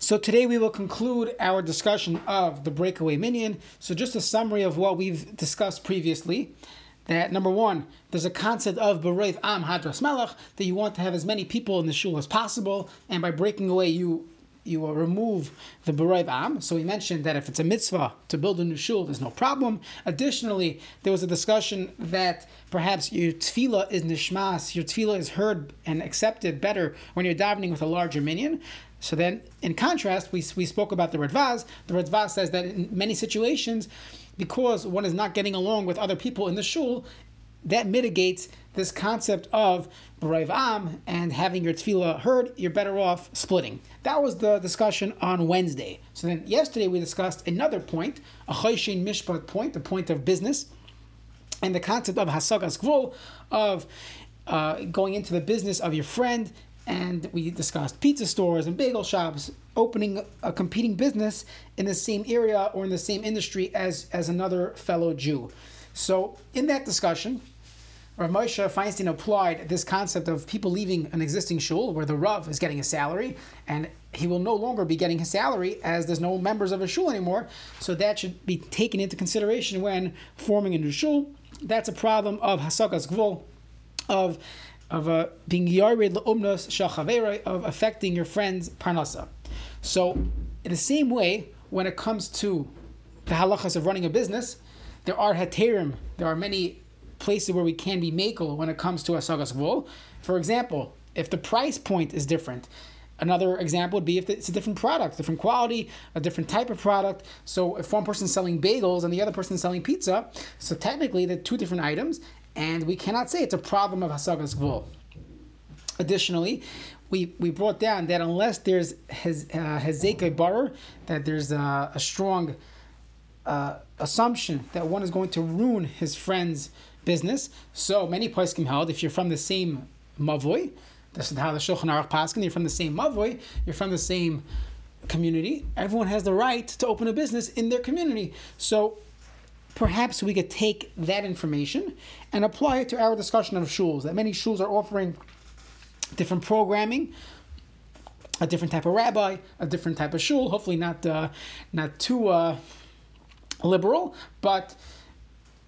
So today we will conclude our discussion of the breakaway minyan. So just a summary of what we've discussed previously. That number one, there's a concept of bereith am hadras melech that you want to have as many people in the shul as possible, and by breaking away, you you will remove the bereith am. So we mentioned that if it's a mitzvah to build a new shul, there's no problem. Additionally, there was a discussion that perhaps your tefillah is nishmas, your tefillah is heard and accepted better when you're davening with a larger minyan. So then, in contrast, we, we spoke about the Radvaz. The Radvaz says that in many situations, because one is not getting along with other people in the shul, that mitigates this concept of B'Raiv Am and having your tefillah heard, you're better off splitting. That was the discussion on Wednesday. So then yesterday we discussed another point, a Chayshin Mishpat point, the point of business, and the concept of Hasagas Gvul, of uh, going into the business of your friend and we discussed pizza stores and bagel shops opening a competing business in the same area or in the same industry as, as another fellow Jew. So, in that discussion, Rav Moshe Feinstein applied this concept of people leaving an existing shul where the Rav is getting a salary and he will no longer be getting his salary as there's no members of a shul anymore. So, that should be taken into consideration when forming a new shul. That's a problem of Hasagas Gvul, of of uh, being yared le'umnos shachavera of affecting your friend's parnasa. So, in the same way, when it comes to the halachas of running a business, there are heterim, there are many places where we can be makel when it comes to asagas vul. For example, if the price point is different, Another example would be if it's a different product, different quality, a different type of product. So if one person's selling bagels and the other person's selling pizza, so technically they're two different items, and we cannot say it's a problem of Hasagas Gvul. Additionally, we, we brought down that unless there's Hezekah uh, Barer, that there's a, a strong uh, assumption that one is going to ruin his friend's business. So many poskim held if you're from the same mavoi, this is how the Shulchan Aruch paskin. You're from the same mavoi. You're from the same community. Everyone has the right to open a business in their community. So perhaps we could take that information and apply it to our discussion of shuls. That many shuls are offering different programming, a different type of rabbi, a different type of shul. Hopefully, not uh, not too uh, liberal, but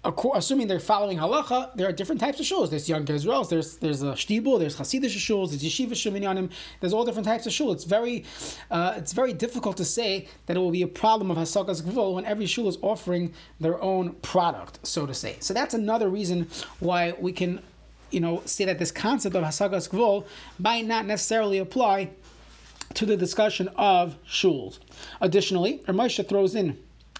assuming they're following halacha, there are different types of shuls. There's young Israels, there's there's a shtibul, there's hasidish shuls, there's yeshiva sheminyanim. There's all different types of shul. It's very uh, it's very difficult to say that it will be a problem of hasagas gvul when every shul is offering their own product, so to say. So that's another reason why we can, you know, say that this concept of hasagas gvul might not necessarily apply to the discussion of shuls. Additionally, Ramosha throws in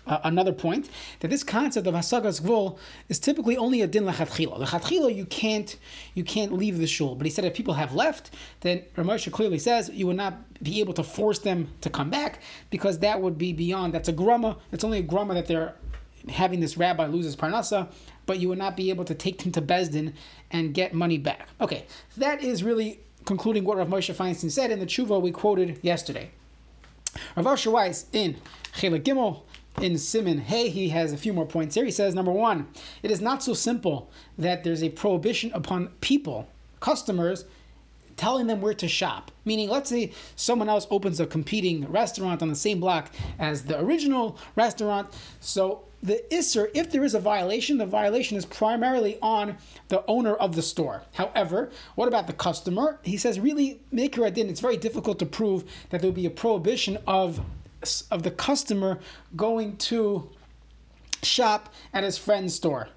uh, another point that this concept of hasagas gvul is typically only a din lechatchila. Lechatchila you can't you can't leave the shul. But he said if people have left, then Ramosha clearly says you would not be able to force them to come back because that would be beyond. That's a grumma. It's only a grumma that they're having this rabbi lose his parnasa, but you would not be able to take them to Bezdin and get money back. Okay, that is really concluding what Rav Moshe Feinstein said in the tshuva we quoted yesterday. Rav Asher Weiss in Chelek Gimel in Simon Hey, he has a few more points here. He says, number one, it is not so simple that there's a prohibition upon people, customers, telling them where to shop. Meaning, let's say someone else opens a competing restaurant on the same block as the original restaurant. So the isser, if there is a violation, the violation is primarily on the owner of the store. However, what about the customer? He says, really, make her adin. It's very difficult to prove that there will be a prohibition of of the customer going to shop at his friend's store.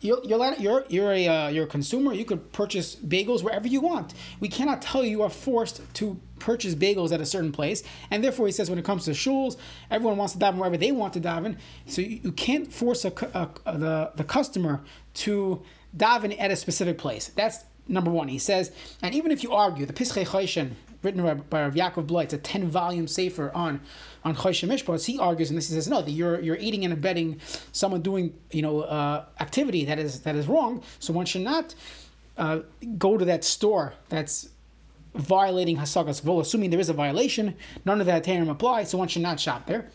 You're, you're, you're, you're, a, uh, you're a consumer. You could purchase bagels wherever you want. We cannot tell you you are forced to purchase bagels at a certain place. And therefore, he says when it comes to shuls, everyone wants to daven wherever they want to daven. So you, you can't force a, a, a, the, the customer to daven at a specific place. That's number one. He says, and even if you argue, the Pischei Choshen, written by Rav Yaakov Bloy, it's a 10 volume sefer on on Mishpat, he argues and this he says, no, that you're you're aiding and abetting someone doing you know uh, activity that is that is wrong. So one should not uh, go to that store that's violating Hasagas Gvul, assuming there is a violation. None of that term apply, so one should not shop there.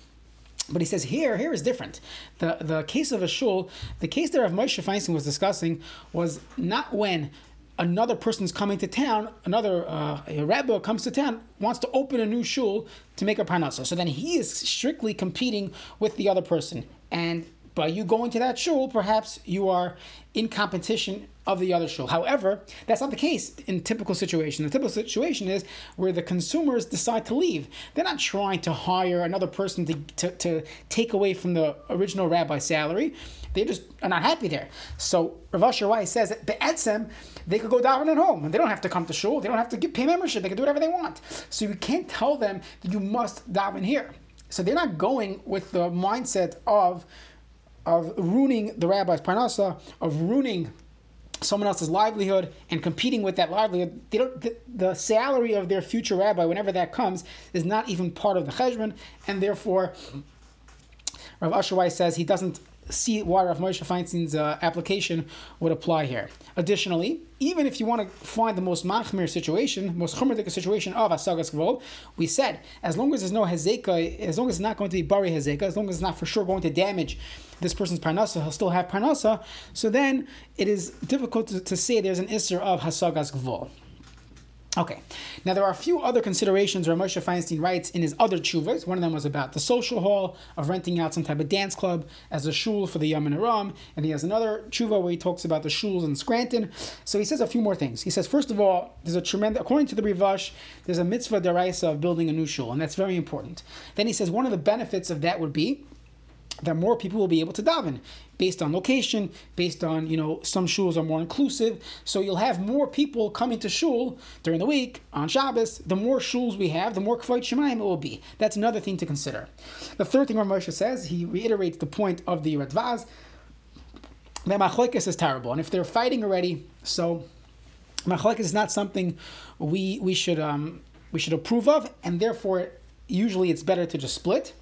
But he says here, here is different. The the case of a shul, the case that Rav Moshe Feinstein was discussing was not when another person's coming to town, another uh, a rebbe comes to town, wants to open a new shul to make a parnasa. So then he is strictly competing with the other person. And by you going to that shul, perhaps you are in competition of the other shul. However, that's not the case in typical situation. The typical situation is where the consumers decide to leave. They're not trying to hire another person to, to, to take away from the original rabbi's salary. They just are not happy there. So Rav Asher says that Be'etzem, they could go daven at home. and They don't have to come to shul. They don't have to get, pay membership. They can do whatever they want. So you can't tell them that you must daven here. So they're not going with the mindset of of ruining the rabbi's parnasa, of ruining someone else's livelihood and competing with that livelihood, the, the, salary of their future rabbi, whenever that comes, is not even part of the cheshbon, and therefore, Rav Asher says he doesn't see why Rav Moshe Feinstein's uh, application would apply here. Additionally, even if you want to find the most machmir situation, most chumradik situation of asagas gvol, we said as long as there's no hezeka, as long as it's not going to be bari hezeka, as long as it's not for sure going to damage this person's parnasa, he'll still have parnasa. So then it is difficult to, to say there's an isser of hasagas gvol. Okay, now there are a few other considerations where Moshe Feinstein writes in his other tshuvas. One of them was about the social hall of renting out some type of dance club as a shul for the Yomim Noraim, and he has another tshuva where he talks about the shuls in Scranton. So he says a few more things. He says, first of all, there's a tremendous, according to the Rivash, there's a mitzvah deraisa of building a new shul, and that's very important. Then he says one of the benefits of that would be that more people will be able to daven based on location, based on, you know, some shuls are more inclusive. So you'll have more people coming to shul during the week on Shabbos. The more shuls we have, the more kvayt shemaim it will be. That's another thing to consider. The third thing Rav Moshe says, he reiterates the point of the Radvaz, that machlekes is terrible. And if they're fighting already, so machlekes is not something we, we, should, um, we should approve of, and therefore usually it's better to just split.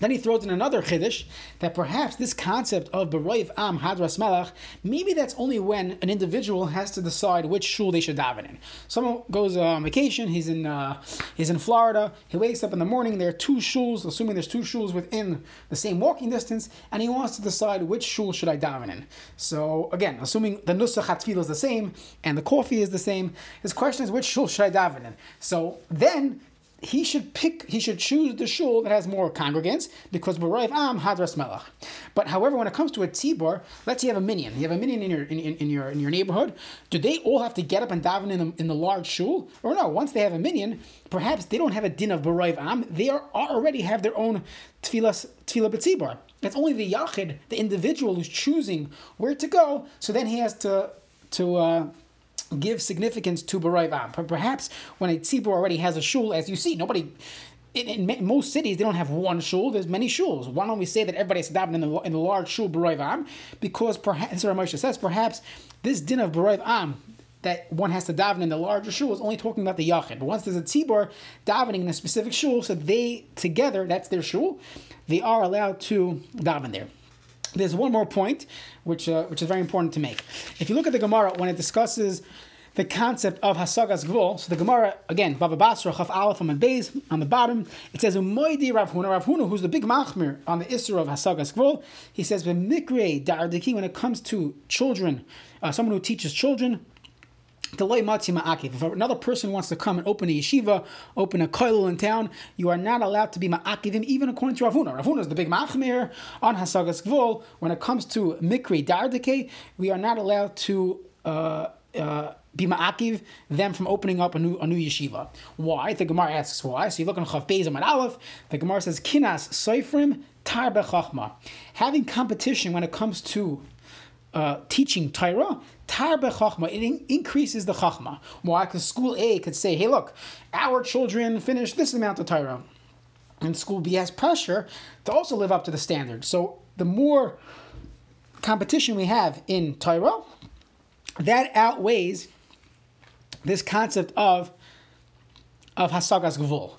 Then he throws in another chiddush that perhaps this concept of beroiv am hadras melach, maybe that's only when an individual has to decide which shul they should daven in. Someone goes on vacation, he's in uh, he's in Florida, he wakes up in the morning, there are two shuls, assuming there's two shuls within the same walking distance, and he wants to decide which shul should I daven in. So again, assuming the nusach hatfil is the same and the coffee is the same, his question is which shul should I daven in. So then he should pick, he should choose the shul that has more congregants because Barav Am Hadras Melach. But however, when it comes to a tzibor, let's say you have a minyan, you have a minyan in your in, in, your in your neighborhood. Do they all have to get up and daven in the, in the large shul, or no? Once they have a minyan, perhaps they don't have a din of Barav Am. They are already have their own tefillah tefillah b'tzibor. It's only the yachid, the individual, who's choosing where to go. So then he has to to. Uh, give significance to Barai But perhaps when a tzibur already has a shul, as you see, nobody. In, in, most cities, they don't have one shul. There's many shuls. Why don't we say that everybody's davening in the, in the large shul Barai Am? Because perhaps, as Moshe says, perhaps this din of Barai Am that one has to daven in the larger shul is only talking about the yachid. But once there's a tzibur davening in a specific shul, so they together, that's their shul, they are allowed to daven there. There's one more point, which uh, which is very important to make. If you look at the Gemara when it discusses the concept of Hasagas Gvul, so the Gemara again, Baba Basra, Chaf Aleph and Beis on the bottom, it says Umoidi Rav Huna, Rav Huna, who's the big machmir on the Isra of Hasagas Gvul, he says Mikre Dardiki when it comes to children, uh, someone who teaches children, if another person wants to come and open a yeshiva, open a koilel in town, you are not allowed to be ma'akivim, even according to Ravuna. Ravuna is the big machmir on Hasagas Gvul. When it comes to mikri dardike, we are not allowed to uh, uh, be ma'akiv them from opening up a new a new yeshiva. Why? The Gemara asks why. So you look on Chav Beis and Aleph. The Gemara says kinas soifrim tar bechachma. Having competition when it comes to uh, teaching Torah, tar bechachma, it in- increases the chachma. Why? Because school A could say, hey, look, our children finished this amount of Torah. And school B has pressure to also live up to the standard. So the more competition we have in Torah, that outweighs this concept of, of Hasagas Gvul.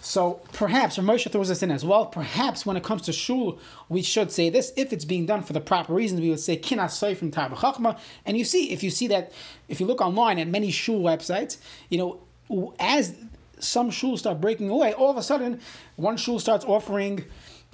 So perhaps, or Moshe throws this in as well, perhaps when it comes to shul, we should say this. If it's being done for the proper reasons, we would say kinas from chachma. And you see, if you see that, if you look online at many shul websites, you know, as some shuls start breaking away, all of a sudden, one shul starts offering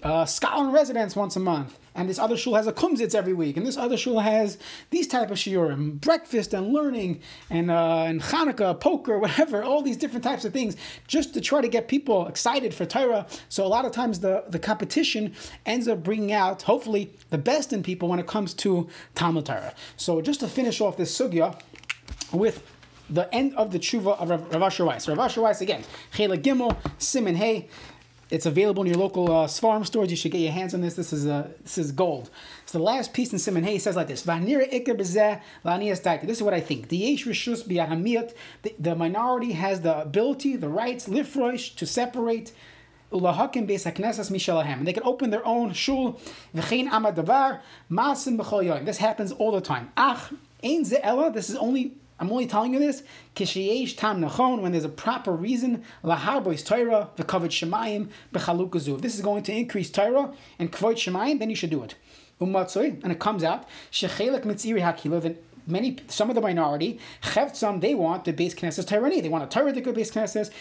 uh, scholar residence once a month, and this other shul has a kumzitz every week, and this other shul has these type of shiurim, breakfast and learning, and uh, and Hanukkah, poker, whatever, all these different types of things, just to try to get people excited for Torah. So a lot of times the the competition ends up bringing out, hopefully, the best in people when it comes to Talmud Torah. So just to finish off this sugya with the end of the tshuva of Rav Asher Weiss. Rav Asher Weiss again, Chela Gimel, Simon Hey. It's available in your local uh, farm stores. You should get your hands on this. This is uh, this is gold. So the last piece in Simon Hay says like this: This is what I think. The the minority has the ability, the rights, lifroish to separate. And they can open their own shul. This happens all the time. This is only I'm only telling you this kishiyesh tam nachon when there's a proper reason laharbois Torah v'kavod shemayim b'chalukazu. If this is going to increase Torah and kavod shemayim, then you should do it. Umatzoi, and it comes out shechelek mitziri hakilo. Then many some of the minority chevtzam they want the base knesses tyranny. They want a Torah that base knesses.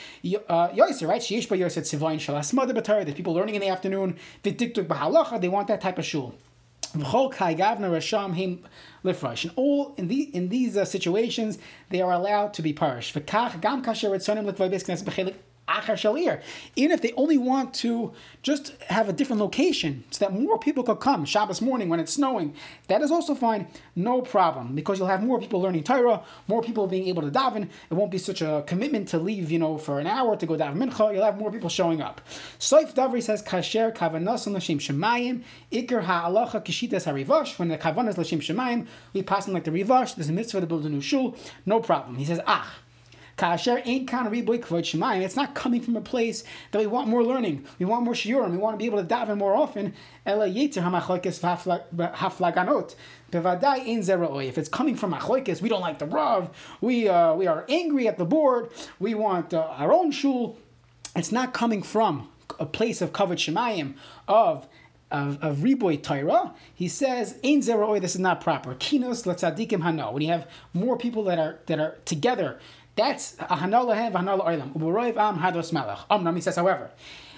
Uh, Yoiser right sheyesh ba yoiser tzivayin shalas mother b'Torah. There's people learning in the afternoon. V'diktuk b'halacha. They want that type of shul. In all in the in these uh, situations, they are allowed to be parish. Even if they only want to just have a different location so that more people could come Shabbos morning when it's snowing, that is also fine, no problem, because you'll have more people learning Torah, more people being able to daven. It won't be such a commitment to leave, you know, for an hour to go daven mincha. You'll have more people showing up. Soif Davri says kasher kavanas l'shim shemayim ikir ha'alacha kishitas harivash. When the kavanas l'shim shemayim, we pass them like the rivash. There's a mitzvah to build a new shul, no problem. He says ah. Kasher ain't kind of kvod shemayim. It's not coming from a place that we want more learning. We want more shiurim. We want to be able to daven more often. Ela yetzer hamachlokes haflaganot. Bevadai in zeroi. If it's coming from machlokes, we don't like the rav. We uh, we are angry at the board. We want uh, our own shul. It's not coming from a place of kvod shemayim of of, of Riboy he says, Ein Zeroi, this is not proper. Kinos Latzadikim Hano. When you have more people that are that are together that's a hanalahem v'hanala oilam. Uberoiv am hados melech. Omnam, he says, however,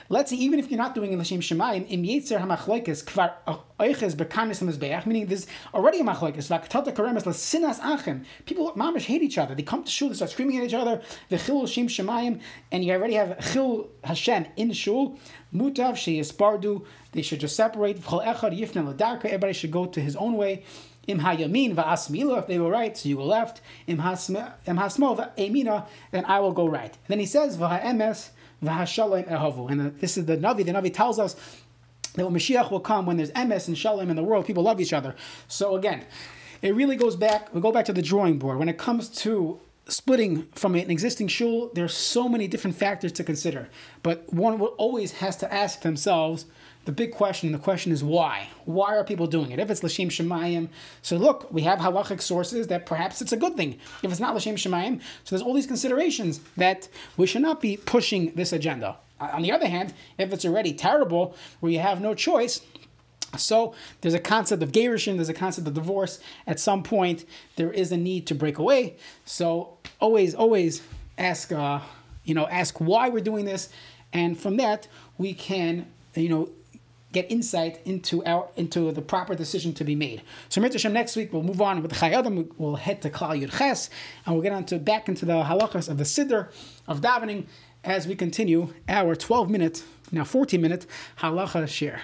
let's say even if you're not doing in Lashem Shemayim, im yetzer hamachloikes kvar oiches bekanis mizbeach, meaning there's already a machloikes, v'aktata karemes lasinas achem. People mamish hate each other. They come to shul, they start screaming at each other, v'chil Shem Shemayim, and you already have chil Hashem in shul, mutav sheyespardu, they should just separate, v'chol echad yifne ladarka, everybody should go to his own way, Im hayamin va'asmila, if they go right, so you go left. Im hasmo va'emina, then I will go right. And then he says v'ha'emes v'ha'shalom ehavu. And this is the Navi. The Navi tells us that when Mashiach will come, when there's emes and shalom in the world, people love each other. So again, it really goes back. We go back to the drawing board when it comes to splitting from an existing shul. There's so many different factors to consider, but one always has to ask themselves the big question, the question is why? Why are people doing it? If it's L'Shem Shemayim, so look, we have halachic sources that perhaps it's a good thing. If it's not L'Shem Shemayim, so there's all these considerations that we should not be pushing this agenda. On the other hand, if it's already terrible, where you have no choice, so there's a concept of gerushin, there's a concept of divorce. At some point, there is a need to break away. So always, always ask, uh, you know, ask why we're doing this, and from that we can, you know, get insight into our into the proper decision to be made. So Hashem, next week we'll move on with Chayei Adam. We'll head to Klal Yud Ches, and we'll get on to back into the halachas of the Siddur of davening as we continue our 12 minute, now 14 minute halacha share.